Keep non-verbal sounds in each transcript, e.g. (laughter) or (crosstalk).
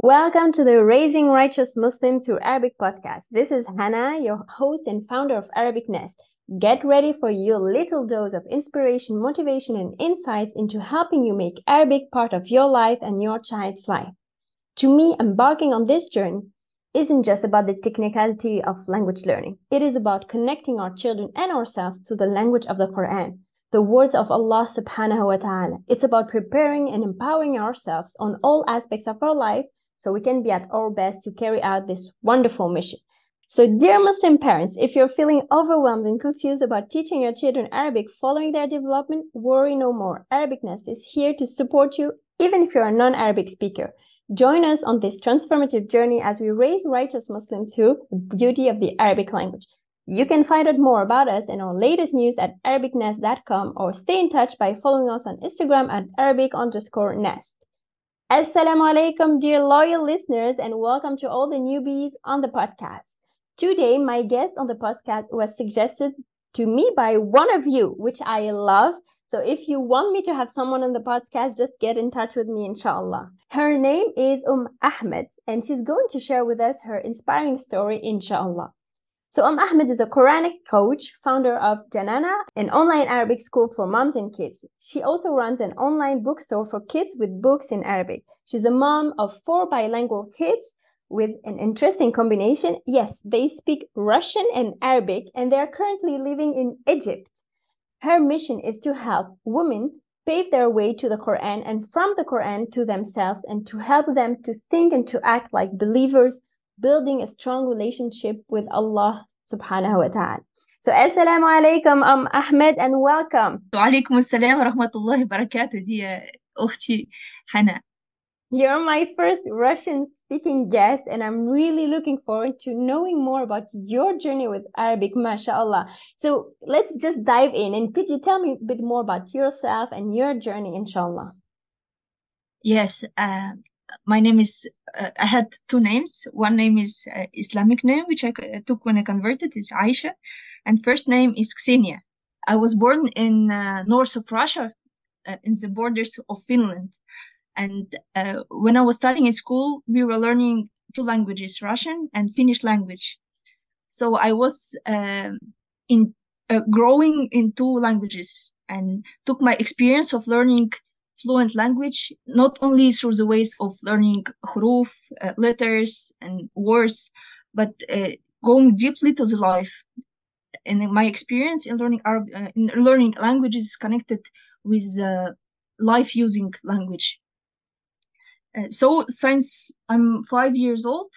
Welcome to the Raising Righteous Muslims Through Arabic podcast. This is Hannah, your host and founder of Arabic Nest. Get ready for your little dose of inspiration, motivation, and insights into helping you make Arabic part of your life and your child's life. To me, embarking on this journey isn't just about the technicality of language learning. It is about connecting our children and ourselves to the language of the Quran, the words of Allah subhanahu wa ta'ala. It's about preparing and empowering ourselves on all aspects of our life so we can be at our best to carry out this wonderful mission. So, dear Muslim parents, if you're feeling overwhelmed and confused about teaching your children Arabic following their development, worry no more. Arabic Nest is here to support you, even if you're a non Arabic speaker. Join us on this transformative journey as we raise righteous Muslims through the beauty of the Arabic language. You can find out more about us and our latest news at arabicnest.com or stay in touch by following us on Instagram at arabic underscore nest. Assalamu alaikum, dear loyal listeners, and welcome to all the newbies on the podcast. Today, my guest on the podcast was suggested to me by one of you, which I love. So if you want me to have someone on the podcast, just get in touch with me, inshallah. Her name is Um Ahmed, and she's going to share with us her inspiring story, inshallah. So Um Ahmed is a Quranic coach, founder of Jannanah, an online Arabic school for moms and kids. She also runs an online bookstore for kids with books in Arabic. She's a mom of four bilingual kids with an interesting combination. Yes, they speak Russian and Arabic, and they are currently living in Egypt. Her mission is to help women pave their way to the Quran and from the Quran to themselves and to help them to think and to act like believers building a strong relationship with Allah subhanahu wa ta'ala. So, assalamu alaikum, um, Ahmed, and welcome. وعليكم السلام ورحمة الله وبركاته دي يا أختي حنا You're my first Russian speaking guest, and I'm really looking forward to knowing more about your journey with Arabic, mashallah. So, let's just dive in. And could you tell me a bit more about yourself and your journey, inshallah? Yes, uh, my name is, uh, I had two names. One name is uh, Islamic name, which I c- took when I converted, is Aisha. And first name is Ksenia. I was born in uh, north of Russia, uh, in the borders of Finland. And uh, when I was studying in school, we were learning two languages, Russian and Finnish language. So I was um, in uh, growing in two languages and took my experience of learning fluent language not only through the ways of learning huruf, uh, letters and words, but uh, going deeply to the life. And my experience in learning Arab, uh, in learning languages is connected with life using language. Uh, so since I'm five years old,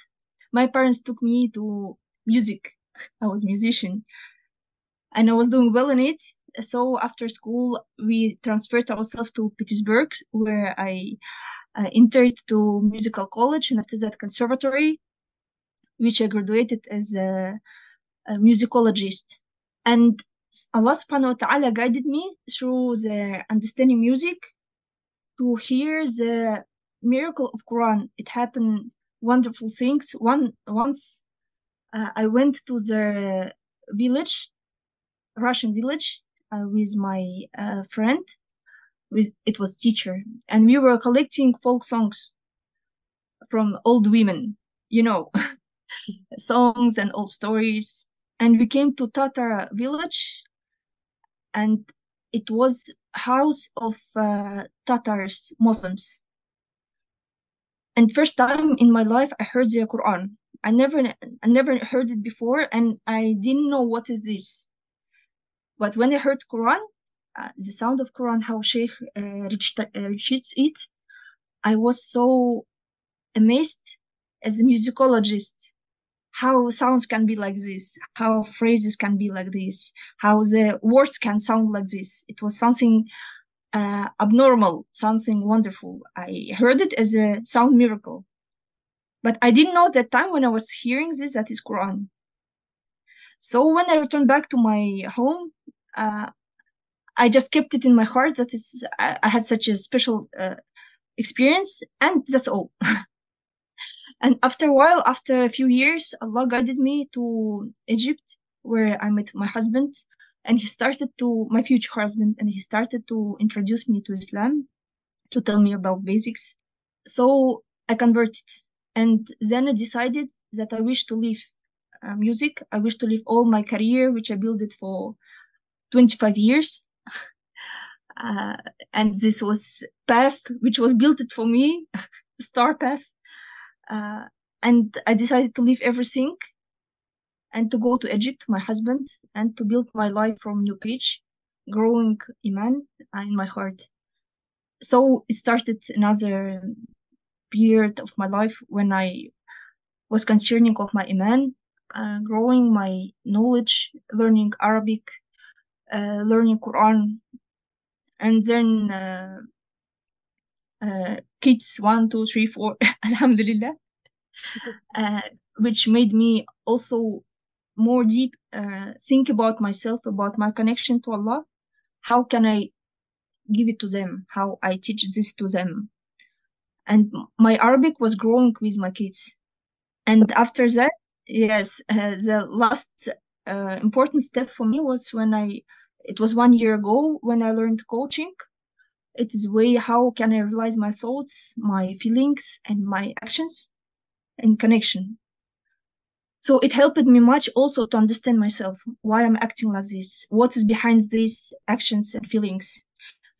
my parents took me to music. (laughs) I was musician and I was doing well in it. So after school, we transferred ourselves to Petersburg, where I uh, entered to musical college and after that conservatory, which I graduated as a, a musicologist. And Allah subhanahu wa ta'ala guided me through the understanding music to hear the miracle of Quran. It happened wonderful things. One once uh, I went to the village, Russian village, with my uh, friend. With it was teacher, and we were collecting folk songs from old women, you know, (laughs) songs and old stories. And we came to Tatar village, and it was house of uh, Tatars Muslims. And first time in my life, I heard the Quran. I never, I never heard it before, and I didn't know what is this. But when I heard Quran, uh, the sound of Quran, how Sheikh uh, reached, uh, reaches it, I was so amazed as a musicologist how sounds can be like this, how phrases can be like this, how the words can sound like this. It was something uh, abnormal, something wonderful. I heard it as a sound miracle. But I didn't know that time when I was hearing this that is Quran. So when I returned back to my home, uh, I just kept it in my heart that is I, I had such a special uh, experience, and that's all. (laughs) and after a while, after a few years, Allah guided me to Egypt, where I met my husband, and he started to my future husband, and he started to introduce me to Islam, to tell me about basics. So I converted, And then I decided that I wish to leave uh, music. I wish to leave all my career, which I built it for 25 years. Uh, and this was path which was built for me, (laughs) star path. Uh, and I decided to leave everything and to go to Egypt, my husband, and to build my life from new page, growing iman in my heart. So it started another period of my life when I was concerning of my iman, uh, growing my knowledge, learning Arabic, uh, learning Quran, and then uh, uh, kids one, two, three, four, (laughs) Alhamdulillah, (laughs) uh, which made me also more deep uh, think about myself, about my connection to Allah. How can I give it to them? How I teach this to them? And my Arabic was growing with my kids. And after that, yes, uh, the last uh, important step for me was when I it was one year ago when I learned coaching. It is way how can I realize my thoughts, my feelings, and my actions in connection. So it helped me much also to understand myself, why I'm acting like this, what is behind these actions and feelings,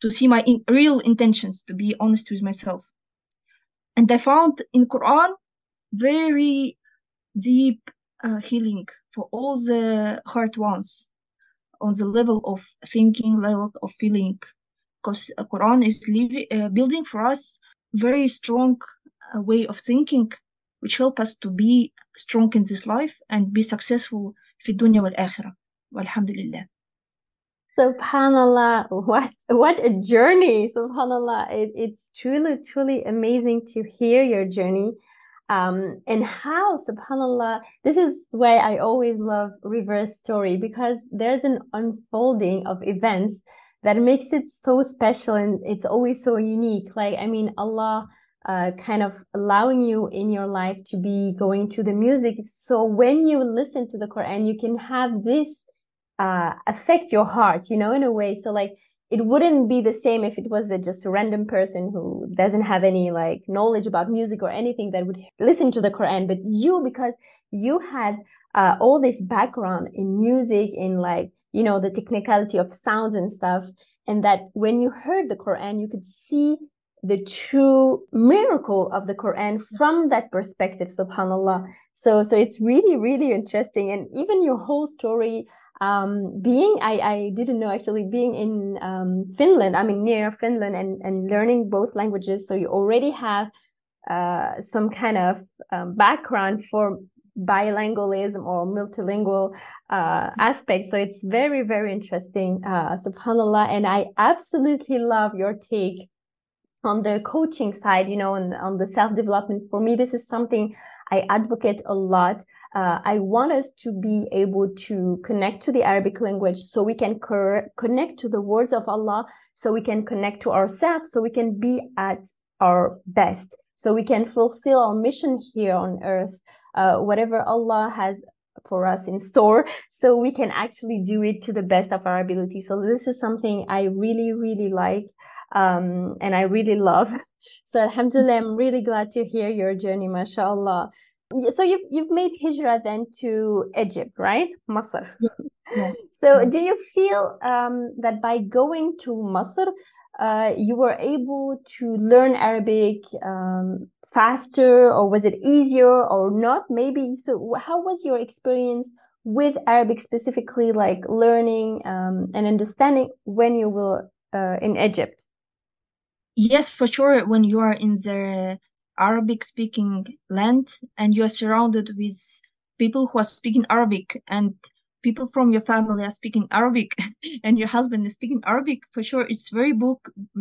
to see my in- real intentions, to be honest with myself. And I found in Quran very deep uh, healing for all the heart wounds on the level of thinking, level of feeling, because Quran is living, uh, building for us very strong uh, way of thinking, which help us to be strong in this life and be successful في الدنيا والآخرة والحمد لله. Subhanallah, what (laughs) what a journey! Subhanallah, it, it's truly truly amazing to hear your journey um, and how, subhanAllah, this is why I always love reverse story because there's an unfolding of events that makes it so special and it's always so unique. Like, I mean, Allah uh, kind of allowing you in your life to be going to the music. So when you listen to the Quran, you can have this uh, affect your heart, you know, in a way. So like it wouldn't be the same if it was a, just a random person who doesn't have any like knowledge about music or anything that would listen to the Quran. But you, because you had uh, all this background in music, in like, you know, the technicality of sounds and stuff. And that when you heard the Quran, you could see the true miracle of the Quran from that perspective, subhanAllah. So, so it's really, really interesting. And even your whole story, um, being I, I didn't know actually being in um, Finland I mean near Finland and, and learning both languages so you already have uh, some kind of um, background for bilingualism or multilingual uh, aspect. So it's very very interesting uh, subhanallah and I absolutely love your take on the coaching side you know on the self-development. For me this is something I advocate a lot uh, I want us to be able to connect to the Arabic language so we can connect to the words of Allah, so we can connect to ourselves, so we can be at our best, so we can fulfill our mission here on earth, uh, whatever Allah has for us in store, so we can actually do it to the best of our ability. So this is something I really, really like. Um, and I really love. (laughs) So Alhamdulillah, I'm really glad to hear your journey, mashallah so you've you've made hijrah then to Egypt, right? Masr. Yes. (laughs) so do you feel um, that by going to Masr, uh, you were able to learn Arabic um, faster, or was it easier, or not? Maybe. So how was your experience with Arabic specifically, like learning um, and understanding when you were uh, in Egypt? Yes, for sure. When you are in the Arabic speaking land and you are surrounded with people who are speaking Arabic and people from your family are speaking Arabic (laughs) and your husband is speaking Arabic, for sure it's very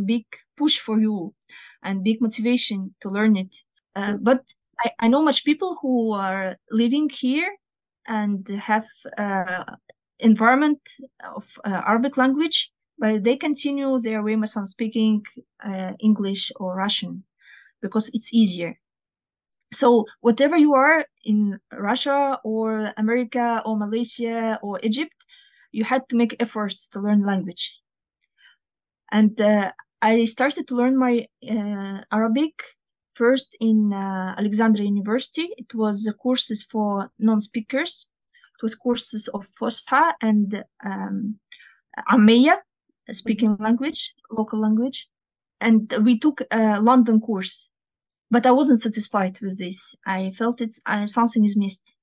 big, push for you and big motivation to learn it. Uh, but I, I know much people who are living here and have uh, environment of uh, Arabic language, but they continue their on speaking uh, English or Russian because it's easier. So whatever you are in Russia or America or Malaysia or Egypt, you had to make efforts to learn language. And uh, I started to learn my uh, Arabic first in uh, Alexandria University. It was the courses for non-speakers. It was courses of Fusha and um, speaking language, local language. And we took a London course, but I wasn't satisfied with this. I felt it's uh, something is missed.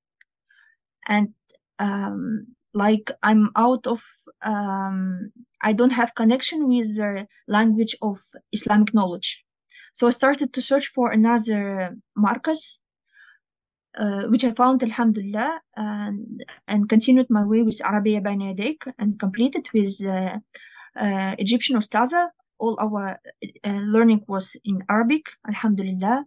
And um, like I'm out of, um, I don't have connection with the language of Islamic knowledge. So I started to search for another markers, uh, which I found, alhamdulillah, and, and continued my way with Arabiya Bayna Yadayk and completed with uh, uh, Egyptian Ustaza. All our uh, learning was in Arabic, alhamdulillah.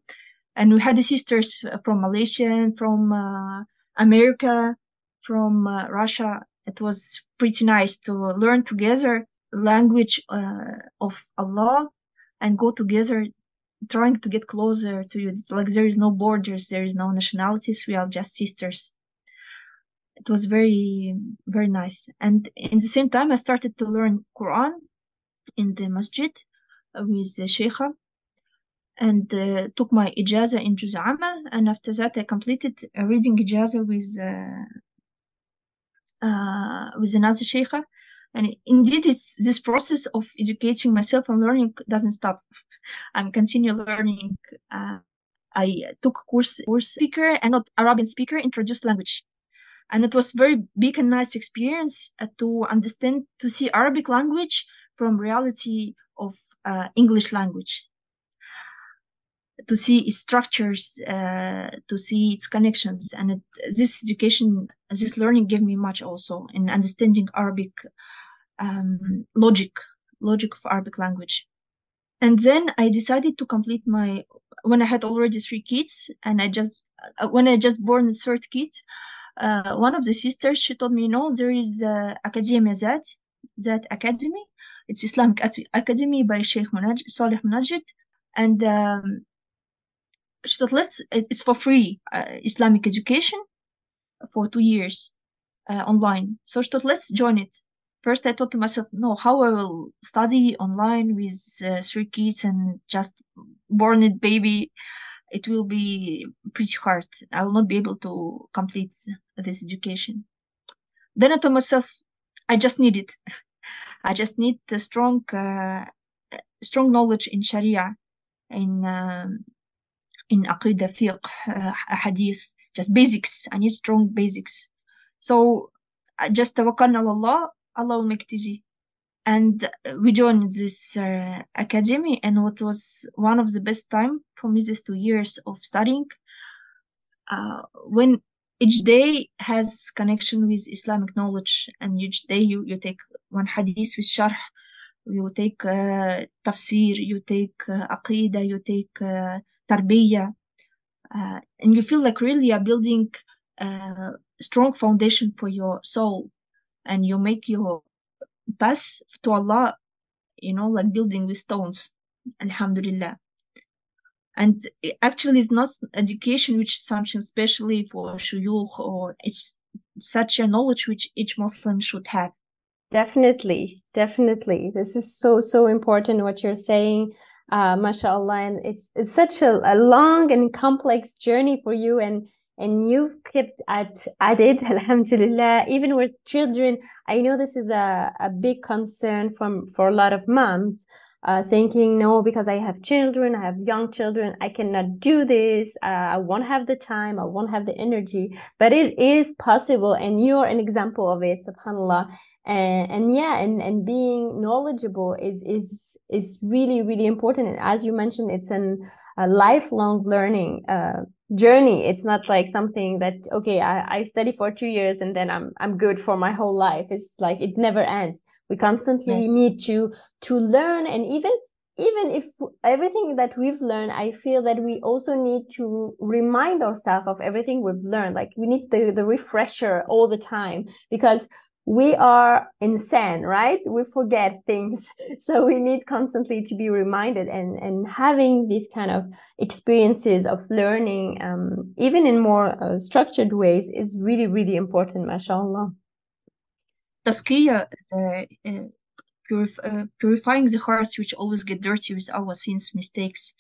And we had the sisters from Malaysia, from uh, America, from uh, Russia. It was pretty nice to learn together language of Allah and go together trying to get closer to you. It's like there is no borders, there is no nationalities. We are just sisters. It was very, very nice. And in the same time, I started to learn Quran in the masjid with the Sheikha and uh, took my ijaza in Juz'ama. And after that, I completed a reading ijaza with, uh, uh, with another Sheikha and indeed, it's this process of educating myself and learning doesn't stop. (laughs) I'm continue learning. Uh, I took course course speaker and not Arabian speaker introduced language, and it was very big and nice experience uh, to understand to see Arabic language from reality of uh, English language. To see its structures, uh, to see its connections, and it, this education, this learning gave me much also in understanding Arabic um, logic, logic of Arabic language. And then I decided to complete my, when I had already three kids and I just, uh, when I just born the third kid, uh, one of the sisters, she told me, no, there is uh, Academia Zad, Zad Academy. It's Islamic Academy by Sheikh Munaj- Salih Munajid. And um, it's for free, uh, Islamic education for two years uh, online. So thought, let's join it first I thought to myself, no, how I will study online with uh, three kids and just born it baby. It will be pretty hard. I will not be able to complete this education. Then I told myself, I just need it. (laughs) I just need a strong, uh, strong knowledge in Sharia, in, um, in Aqidah, fiqh, uh, hadith, just basics. I need strong basics. So I just tawakkal Allah Allah will make it easy. And we joined this uh, academy, and what was one of the best time for me these two years of studying, uh, when each day has connection with Islamic knowledge, and each day you, you take one hadith with sharh, you take uh, tafsir, you take uh, aqidah, you take uh, tarbiyah, uh, and you feel like really you're building a strong foundation for your soul and you make your path to Allah, you know, like building with stones. Alhamdulillah. And actually, it's not education which is something especially for shuyukh, or it's such a knowledge which each Muslim should have. Definitely, definitely. This is so so important what you're saying, uh, mashallah. And it's it's such a, a long and complex journey for you, and and you've kept at at it (laughs) alhamdulillah even with children i know this is a, a big concern from for a lot of moms uh, thinking no because i have children i have young children i cannot do this uh, i won't have the time i won't have the energy. But it is possible and you're an example of it subhanallah. And, and yeah and, and being knowledgeable is is is really really important. And as you mentioned it's an a lifelong learning uh, journey. It's not like something that okay I, I study for two years and then i'm i'm good for my whole life. It's like it never ends we constantly yes. need to to learn and even even if everything that we've learned i feel that we also need to remind ourselves of everything we've learned like we need the the refresher all the time because we are insan, right? We forget things. (laughs) So we need constantly to be reminded and, and having these kind of experiences of learning, um, even in more uh, structured ways is really, really important, mashallah. Tazkiyah, the, uh, purif- uh, purifying the hearts which always get dirty with our sins, mistakes.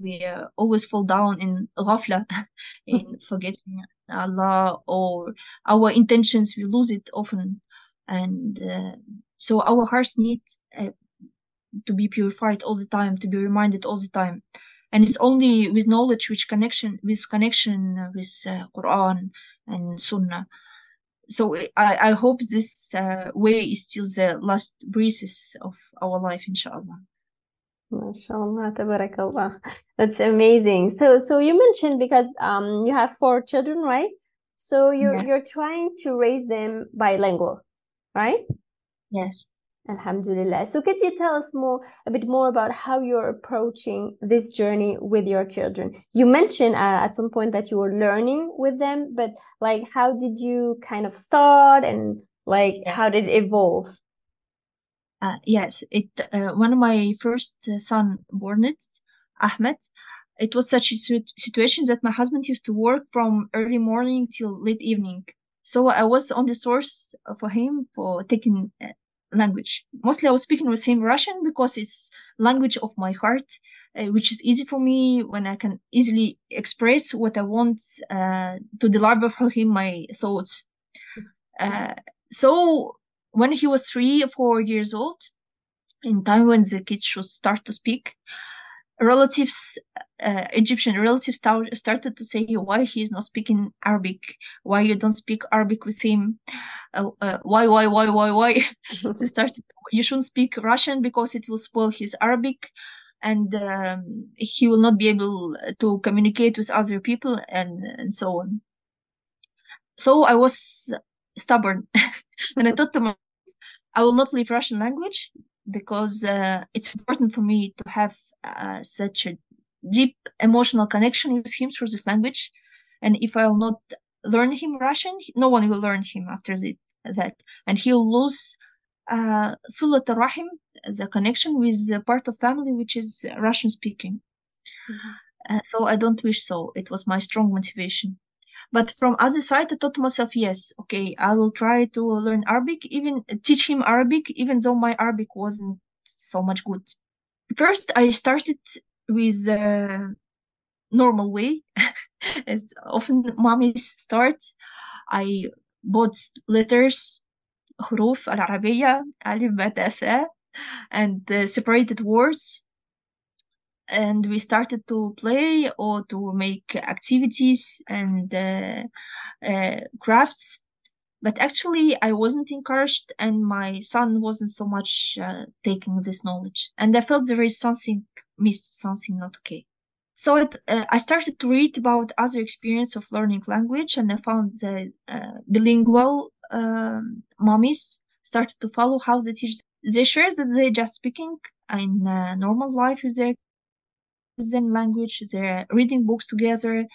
we uh, always fall down in ghafla, (laughs) in (laughs) forgetting Allah or our intentions. We lose it often, and uh, so our hearts need uh, to be purified all the time, to be reminded all the time. And it's only with knowledge, which connection, with connection with uh, Quran and Sunnah. So I, I hope this uh, way is still the last breezes of our life, inshallah. MashaAllah, tabarakallah. That's amazing. So, so you mentioned because um you have four children, right? So you're Yes. you're trying to raise them bilingual, right? Yes. Alhamdulillah. So could you tell us more a bit more about how you're approaching this journey with your children? You mentioned uh, at some point that you were learning with them, but like how did you kind of start and like Yes. how did it evolve? Uh, yes, it uh, one of my first uh, son born it, Ahmed. It was such a situation that my husband used to work from early morning till late evening. So I was on the source for him for taking uh, language. Mostly I was speaking with him Russian because it's language of my heart, uh, which is easy for me when I can easily express what I want uh, to deliver for him my thoughts. Uh, so when he was three or four years old, in time when the kids should start to speak, relatives, uh, Egyptian relatives start, started to say why he is not speaking Arabic, why you don't speak Arabic with him, uh, uh, why, why, why, why, why. (laughs) they started, you shouldn't speak Russian because it will spoil his Arabic and um, he will not be able to communicate with other people and, and so on. So I was stubborn (laughs) and I thought to myself, I will not leave Russian language because uh, it's important for me to have uh, such a deep emotional connection with him through this language. And if I will not learn him Russian, no one will learn him after the, that. And he'll lose uh, Rahim, the connection with the part of family which is Russian speaking. Uh, so I don't wish so. It was my strong motivation. But from other side, I thought to myself, yes, okay, I will try to learn Arabic, even teach him Arabic, even though my Arabic wasn't so much good. First, I started with a normal way, (laughs) as often mommies start. I bought letters, حروف العربية, ألف باء ثاء, and uh, separated words and we started to play or to make activities and uh, uh, crafts. But actually i wasn't encouraged and my son wasn't so much uh, taking this knowledge. And i felt there is something missed something not okay. So it, uh, i started to read about other experience of learning language and i found the uh, bilingual um, mommies started to follow how they teach. They share that they're just speaking in uh, normal life with their same language, they're reading books together,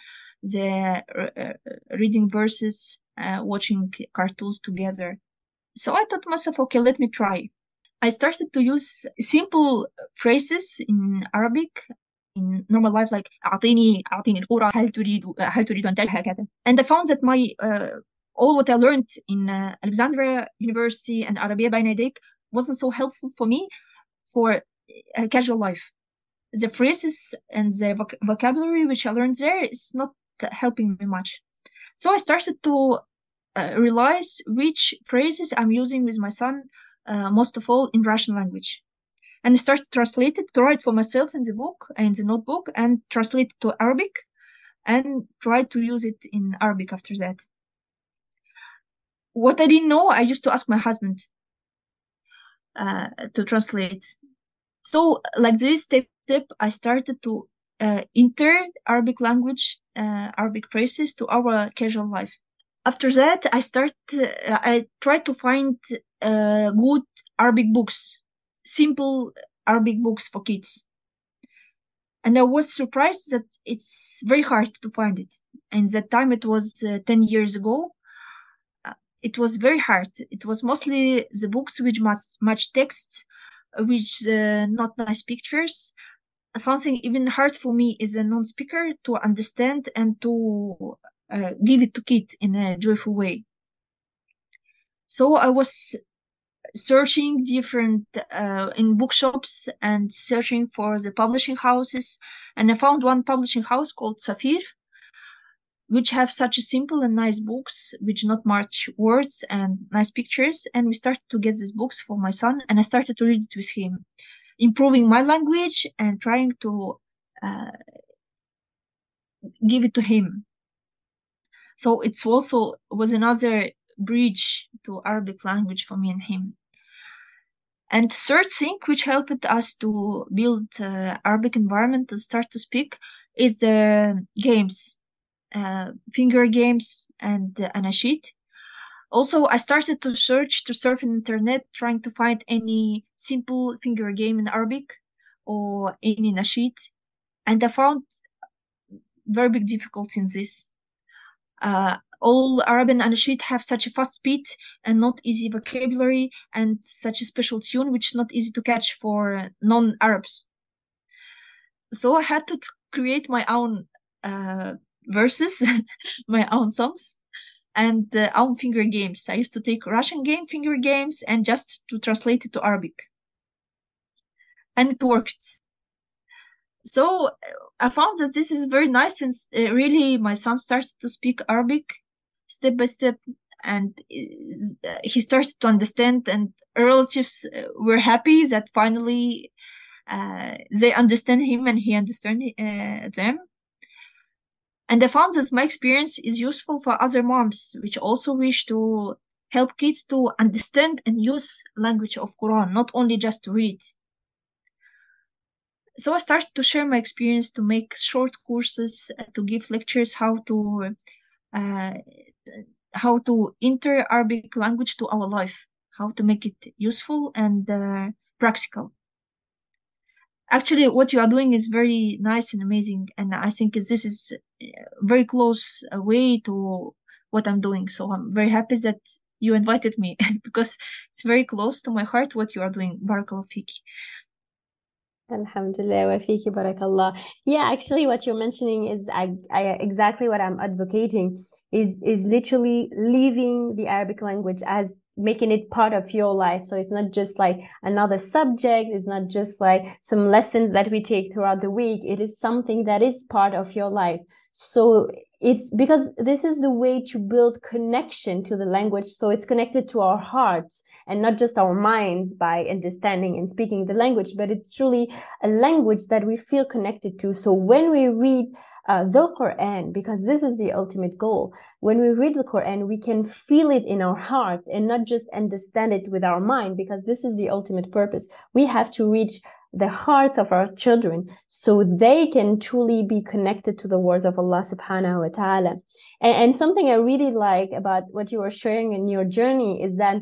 they're uh, uh, reading verses, uh, watching cartoons together. So I thought myself, okay, let me try. I started to use simple phrases in Arabic in normal life, like "أعطيني أعطيني القرى هل تريد هل تريد أن And I found that my uh, all what I learned in uh, Alexandria University and Arabiya Bayna Yadayk wasn't so helpful for me for a casual life the phrases and the voc- vocabulary which I learned there is not helping me much. So I started to uh, realize which phrases I'm using with my son, uh, most of all in Russian language. And I started to translate it, to write for myself in the book, in the notebook, and translate it to Arabic, and try to use it in Arabic after that. What I didn't know, I used to ask my husband uh, to translate. So, like this step step, I started to uh, enter Arabic language, uh, Arabic phrases to our casual life. After that, I start. Uh, I tried to find uh, good Arabic books, simple Arabic books for kids, and I was surprised that it's very hard to find it. And that time, it was uh, ten years ago. Uh, it was very hard. It was mostly the books which much much text, which uh, not nice pictures, something even hard for me as a non-speaker to understand and to uh, give it to kid in a joyful way. So I was searching different uh, in bookshops and searching for the publishing houses and i found one publishing house called safir which have such a simple and nice books which not much words and nice pictures. And we started to get these books for my son and i started to read it with him improving my language and trying to uh, give it to him. So it's also was another bridge to arabic language for me and him. And third thing which helped us to build uh, arabic environment to start to speak is uh, games uh, finger games and uh, anashid also i started to search to surf in internet trying to find any simple finger game in arabic or any nasheed and i found very big difficulty in this uh, all Arabian anashid have such a fast speed and not easy vocabulary and such a special tune which is not easy to catch for non-Arabs. So I had to create my own uh, verses, (laughs) my own songs, and uh, own finger games. I used to take Russian game finger games and just to translate it to Arabic. And it worked. So uh, I found that this is very nice and uh, really my son started to speak Arabic step by step and uh, he started to understand and relatives uh, were happy that finally uh, they understand him and he understand uh, them and i found that my experience is useful for other moms which also wish to help kids to understand and use language of quran not only just to read so i started to share my experience to make short courses to give lectures how to uh, how to enter Arabic language to our life, how to make it useful and uh, practical. Actually, what you are doing is very nice and amazing, and I think this is very close uh, way to what I'm doing. So I'm very happy that you invited me (laughs) because it's very close to my heart what you are doing. Barakallah fiki. Alhamdulillah wa fiki barakallah. Yeah, actually what you're mentioning is I, I, exactly what I'm advocating is is literally leaving the Arabic language as making it part of your life. So it's not just like another subject. It's not just like some lessons that we take throughout the week. It is something that is part of your life. So it's because this is the way to build connection to the language. So it's connected to our hearts and not just our minds by understanding and speaking the language, but it's truly a language that we feel connected to. So when we read uh, the Quran, because this is the ultimate goal. When we read the Quran, we can feel it in our heart and not just understand it with our mind, because this is the ultimate purpose. We have to reach the hearts of our children so they can truly be connected to the words of Allah subhanahu wa ta'ala. And, and something I really like about what you are sharing in your journey is that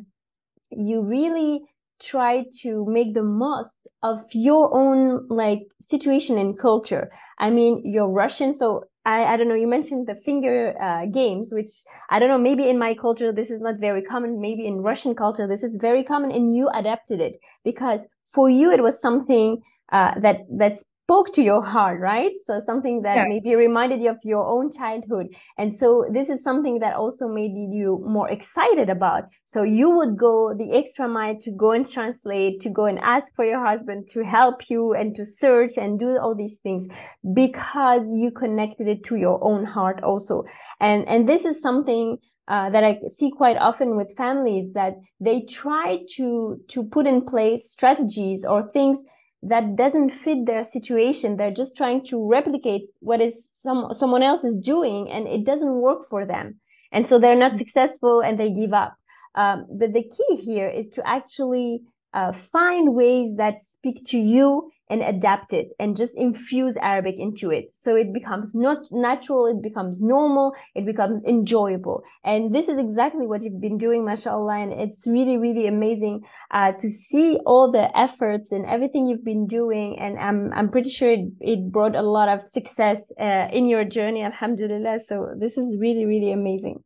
you really try to make the most of your own like situation and culture. I mean, you're Russian, so I, I don't know, you mentioned the finger uh, games, which I don't know, maybe in my culture, this is not very common. Maybe in Russian culture, this is very common and you adapted it because for you, it was something uh, that that's spoke to your heart, right? So something that yeah. maybe reminded you of your own childhood. And so this is something that also made you more excited about. So you would go the extra mile to go and translate, to go and ask for your husband to help you and to search and do all these things because you connected it to your own heart also. And, and this is something uh, that I see quite often with families that they try to to put in place strategies or things that doesn't fit their situation. They're just trying to replicate what is some someone else is doing, and it doesn't work for them. And so they're not mm-hmm. successful, and they give up. Um, but the key here is to actually uh, find ways that speak to you and adapt it and just infuse Arabic into it. So it becomes not natural, it becomes normal, it becomes enjoyable. And this is exactly what you've been doing, mashallah. And it's really, really amazing uh, to see all the efforts and everything you've been doing. And I'm, I'm pretty sure it, it brought a lot of success uh, in your journey, alhamdulillah. So this is really, really amazing.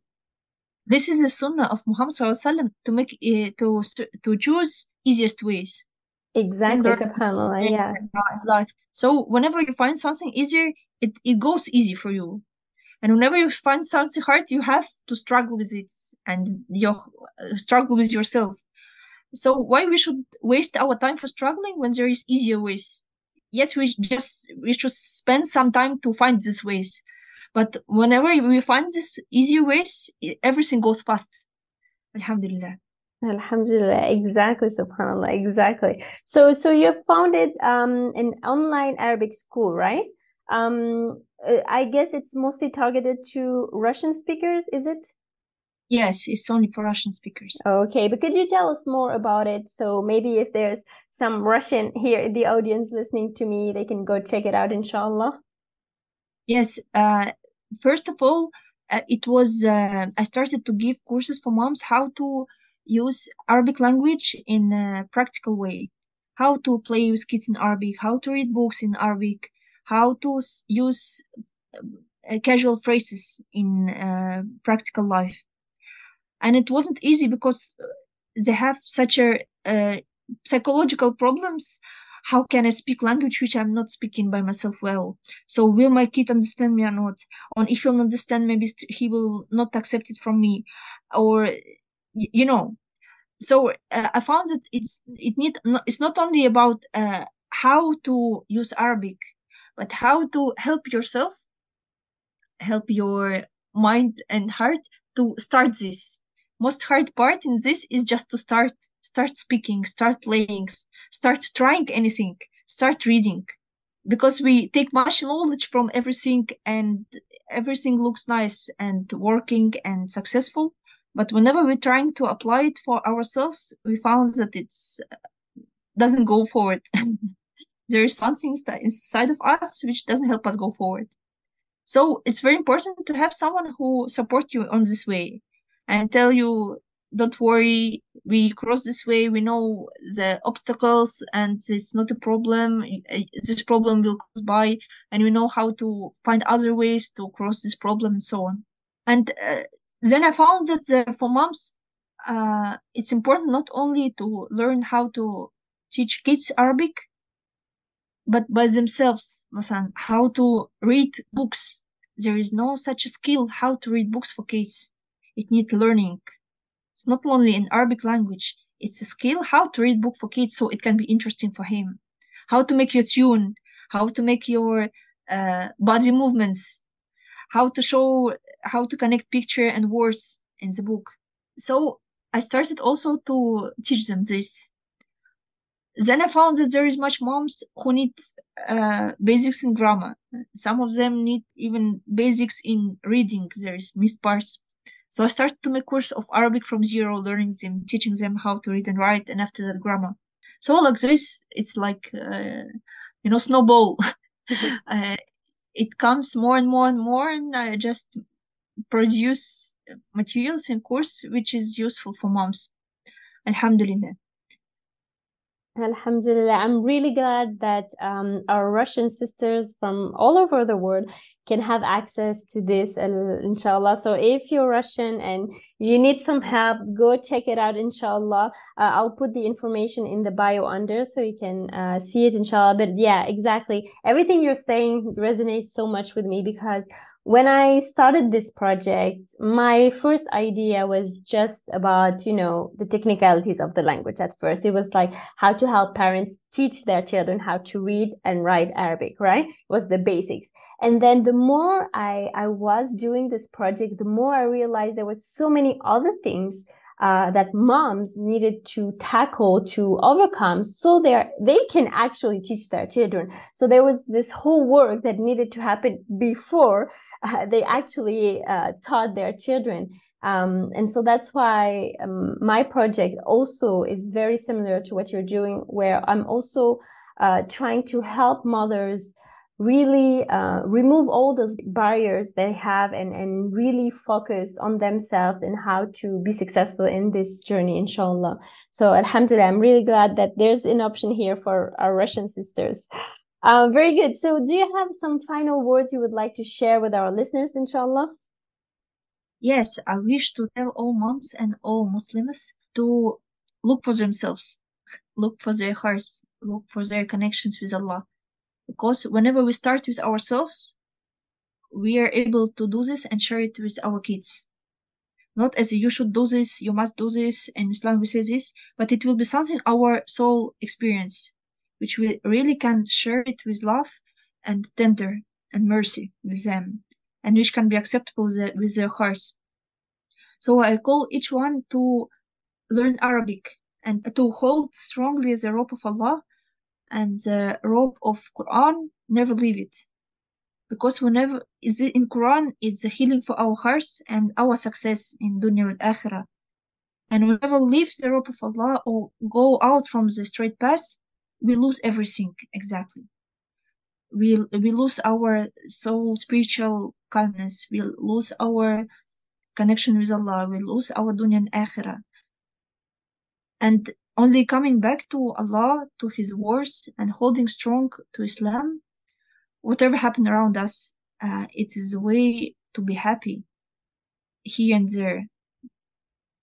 This is the sunnah of Muhammad to make uh, to to choose easiest ways. Exactly, subhanAllah, yeah. Life. So whenever you find something easier, it, it goes easy for you. And whenever you find something hard, you have to struggle with it and you struggle with yourself. So why we should waste our time for struggling when there is easier ways? Yes, we just we should spend some time to find these ways. But whenever we find these easier ways, everything goes fast. Alhamdulillah. Alhamdulillah, exactly, subhanAllah, exactly. So, so you founded um, an online Arabic school, right? Um, uh, I guess it's mostly targeted to Russian speakers, is it? Yes, it's only for Russian speakers. Okay, but could you tell us more about it? So maybe if there's some Russian here in the audience listening to me, they can go check it out, inshallah. Yes, uh, first of all, uh, it was uh, I started to give courses for moms how to use Arabic language in a practical way, how to play with kids in Arabic, how to read books in Arabic, how to use uh, casual phrases in uh, practical life. And it wasn't easy because they have such a uh, psychological problems. How can I speak language which I'm not speaking by myself well? So will my kid understand me or not? Or if he'll understand, maybe he will not accept it from me. Or you know so uh, i found that it's it need it's not only about uh, how to use arabic but how to help yourself help your mind and heart to start this most hard part in this is just to start start speaking start playing start trying anything start reading because we take much knowledge from everything and everything looks nice and working and successful but whenever we're trying to apply it for ourselves, we found that it's uh, doesn't go forward. (laughs) there is something inside of us which doesn't help us go forward. So it's very important to have someone who support you on this way and tell you, don't worry, we cross this way, we know the obstacles and it's not a problem. This problem will pass by and we know how to find other ways to cross this problem and so on. And uh, then I found that the, for moms, uh, it's important not only to learn how to teach kids Arabic, but by themselves, how to read books. There is no such skill how to read books for kids. It needs learning. It's not only in Arabic language. It's a skill how to read book for kids so it can be interesting for him. How to make your tune, how to make your uh, body movements, how to show how to connect picture and words in the book. So I started also to teach them this. Then I found that there is much moms who need uh, basics in grammar. Some of them need even basics in reading. There is missed parts. So I started to make course of Arabic from zero, learning them, teaching them how to read and write, and after that grammar. So like this, it's like uh, you know snowball. (laughs) uh, it comes more and more and more, and I just produce materials and course which is useful for moms. Alhamdulillah. Alhamdulillah. I'm really glad that um, our Russian sisters from all over the world can have access to this, uh, inshallah. So if you're Russian and you need some help, go check it out, inshallah. Uh, I'll put the information in the bio under so you can uh, see it, inshallah. But yeah, exactly. Everything you're saying resonates so much with me because when I started this project, my first idea was just about, you know, the technicalities of the language at first. It was like how to help parents teach their children how to read and write Arabic, right? It was the basics. And then the more I, I was doing this project, the more I realized there were so many other things uh, that moms needed to tackle to overcome so they they can actually teach their children so there was this whole work that needed to happen before (laughs) they actually uh, taught their children. Um, and so that's why um, my project also is very similar to what you're doing, where I'm also uh, trying to help mothers really uh, remove all those barriers they have and, and really focus on themselves and how to be successful in this journey, inshallah. So, alhamdulillah, I'm really glad that there's an option here for our Russian sisters. (laughs) Uh, very good. So, do you have some final words you would like to share with our listeners, inshallah? Yes, I wish to tell all moms and all Muslims to look for themselves, look for their hearts, look for their connections with Allah. Because whenever we start with ourselves, we are able to do this and share it with our kids. not as you should do this, you must do this, in Islam we say this, but it will be something our soul experience, which we really can share it with love and tender and mercy with them, and which can be acceptable with, the, with their hearts. So I call each one to learn Arabic and to hold strongly the rope of Allah and the rope of Quran, never leave it because whenever is in Quran, it's a healing for our hearts and our success in dunya and akhirah. And whenever leave the rope of Allah or go out from the straight path, we lose everything exactly. We we lose our soul, spiritual calmness. We lose our connection with Allah. We lose our dunya and akhirah. And only coming back to Allah, to His words, and holding strong to Islam whatever happened around us, uh, it is a way to be happy here and there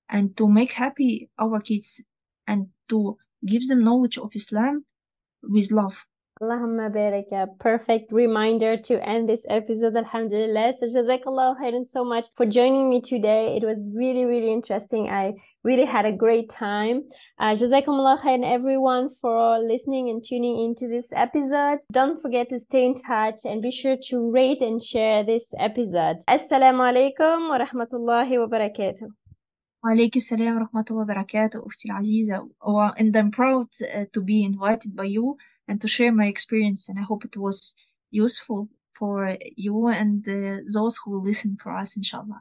and to make happy our kids and to give them knowledge of Islam with love. Barik, a perfect reminder to end this episode. Alhamdulillah. So Jazakallah khairan so much for joining me today. It was really, really interesting. I really had a great time. Uh, Jazakumullah khairan everyone for listening and tuning into this episode. Don't forget to stay in touch and be sure to rate and share this episode. Assalamu alaikum wa rahmatullahi wa barakatuh. وعليك السلام ورحمة الله وبركاته أختي العزيزة and I'm proud uh, to be invited by you and to share my experience. And I hope it was useful for you and uh, those who listen for us, inshallah.